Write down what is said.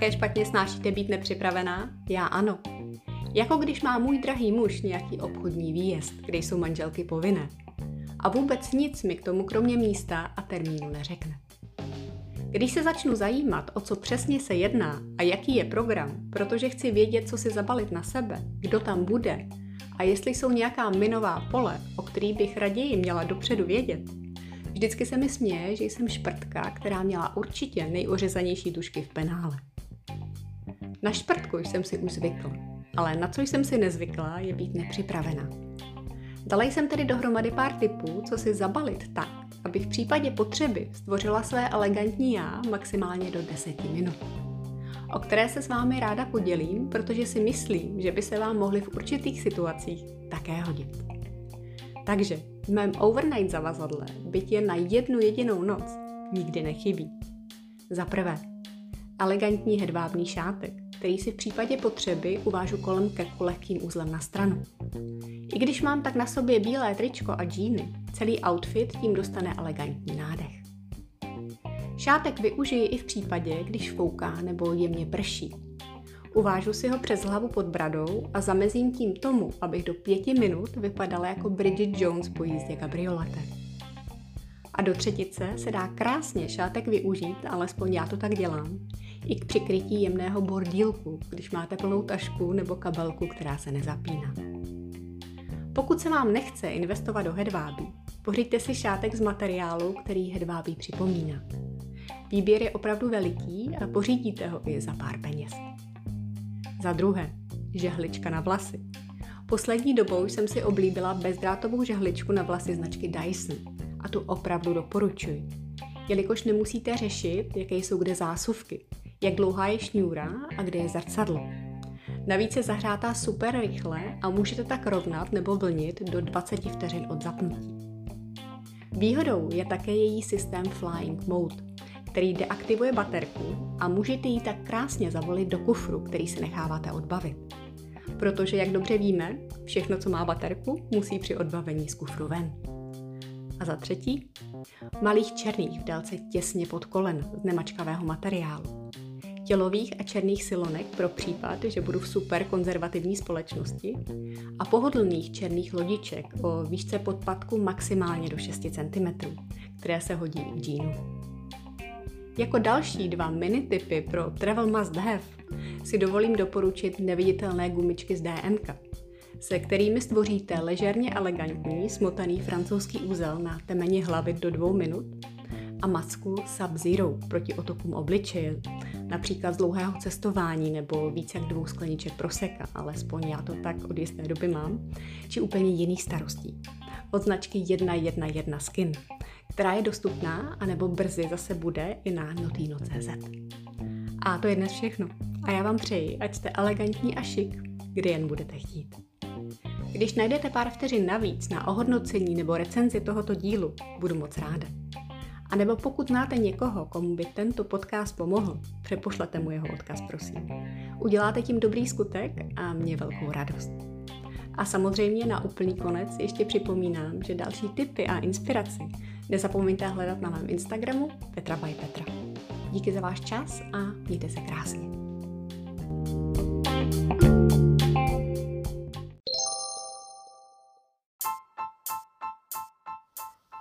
Také špatně snášíte být nepřipravená? Já ano. Jako když má můj drahý muž nějaký obchodní výjezd, kde jsou manželky povinné. A vůbec nic mi k tomu kromě místa a termínu neřekne. Když se začnu zajímat, o co přesně se jedná a jaký je program, protože chci vědět, co si zabalit na sebe, kdo tam bude a jestli jsou nějaká minová pole, o kterých bych raději měla dopředu vědět, vždycky se mi směje, že jsem šprtka, která měla určitě nejořezanější tušky v penále. Na šprtku jsem si už zvykla, ale na co jsem si nezvykla, je být nepřipravená. Dala jsem tedy dohromady pár tipů, co si zabalit tak, aby v případě potřeby stvořila své elegantní já maximálně do 10 minut. O které se s vámi ráda podělím, protože si myslím, že by se vám mohly v určitých situacích také hodit. Takže v mém overnight zavazadle, byť jen na jednu jedinou noc, nikdy nechybí. Za prvé, elegantní hedvábný šátek, který si v případě potřeby uvážu kolem krku lehkým úzlem na stranu. I když mám tak na sobě bílé tričko a džíny, celý outfit tím dostane elegantní nádech. Šátek využiji i v případě, když fouká nebo jemně prší. Uvážu si ho přes hlavu pod bradou a zamezím tím tomu, abych do pěti minut vypadala jako Bridget Jones po jízdě kabriolete. A do třetice se dá krásně šátek využít, alespoň já to tak dělám, i k přikrytí jemného bordílku, když máte plnou tašku nebo kabelku, která se nezapíná. Pokud se vám nechce investovat do hedvábí, pořiďte si šátek z materiálu, který hedvábí připomíná. Výběr je opravdu veliký a pořídíte ho i za pár peněz. Za druhé, žehlička na vlasy. Poslední dobou jsem si oblíbila bezdrátovou žehličku na vlasy značky Dyson a tu opravdu doporučuji. Jelikož nemusíte řešit, jaké jsou kde zásuvky, jak dlouhá je šňůra a kde je zrcadlo. Navíc je zahřátá super rychle a můžete tak rovnat nebo vlnit do 20 vteřin od zapnutí. Výhodou je také její systém Flying Mode, který deaktivuje baterku a můžete ji tak krásně zavolit do kufru, který si necháváte odbavit. Protože, jak dobře víme, všechno, co má baterku, musí při odbavení z kufru ven. A za třetí, malých černých v délce těsně pod kolen z nemačkavého materiálu tělových a černých silonek pro případ, že budu v super konzervativní společnosti a pohodlných černých lodiček o výšce podpadku maximálně do 6 cm, které se hodí v džínu. Jako další dva mini typy pro Travel Must Have si dovolím doporučit neviditelné gumičky z DMK, se kterými stvoříte ležerně elegantní smotaný francouzský úzel na temeni hlavy do dvou minut a masku Sub-Zero proti otokům obličeje, například z dlouhého cestování nebo více jak dvou skleniček proseka, alespoň já to tak od jisté doby mám, či úplně jiných starostí. Od značky 111 Skin, která je dostupná a nebo brzy zase bude i na notino.cz. A to je dnes všechno. A já vám přeji, ať jste elegantní a šik, kdy jen budete chtít. Když najdete pár vteřin navíc na ohodnocení nebo recenzi tohoto dílu, budu moc ráda. A nebo pokud znáte někoho, komu by tento podcast pomohl, přepošlete mu jeho odkaz, prosím. Uděláte tím dobrý skutek a mě velkou radost. A samozřejmě na úplný konec ještě připomínám, že další tipy a inspiraci nezapomeňte hledat na mém Instagramu Petra by Petra. Díky za váš čas a mějte se krásně.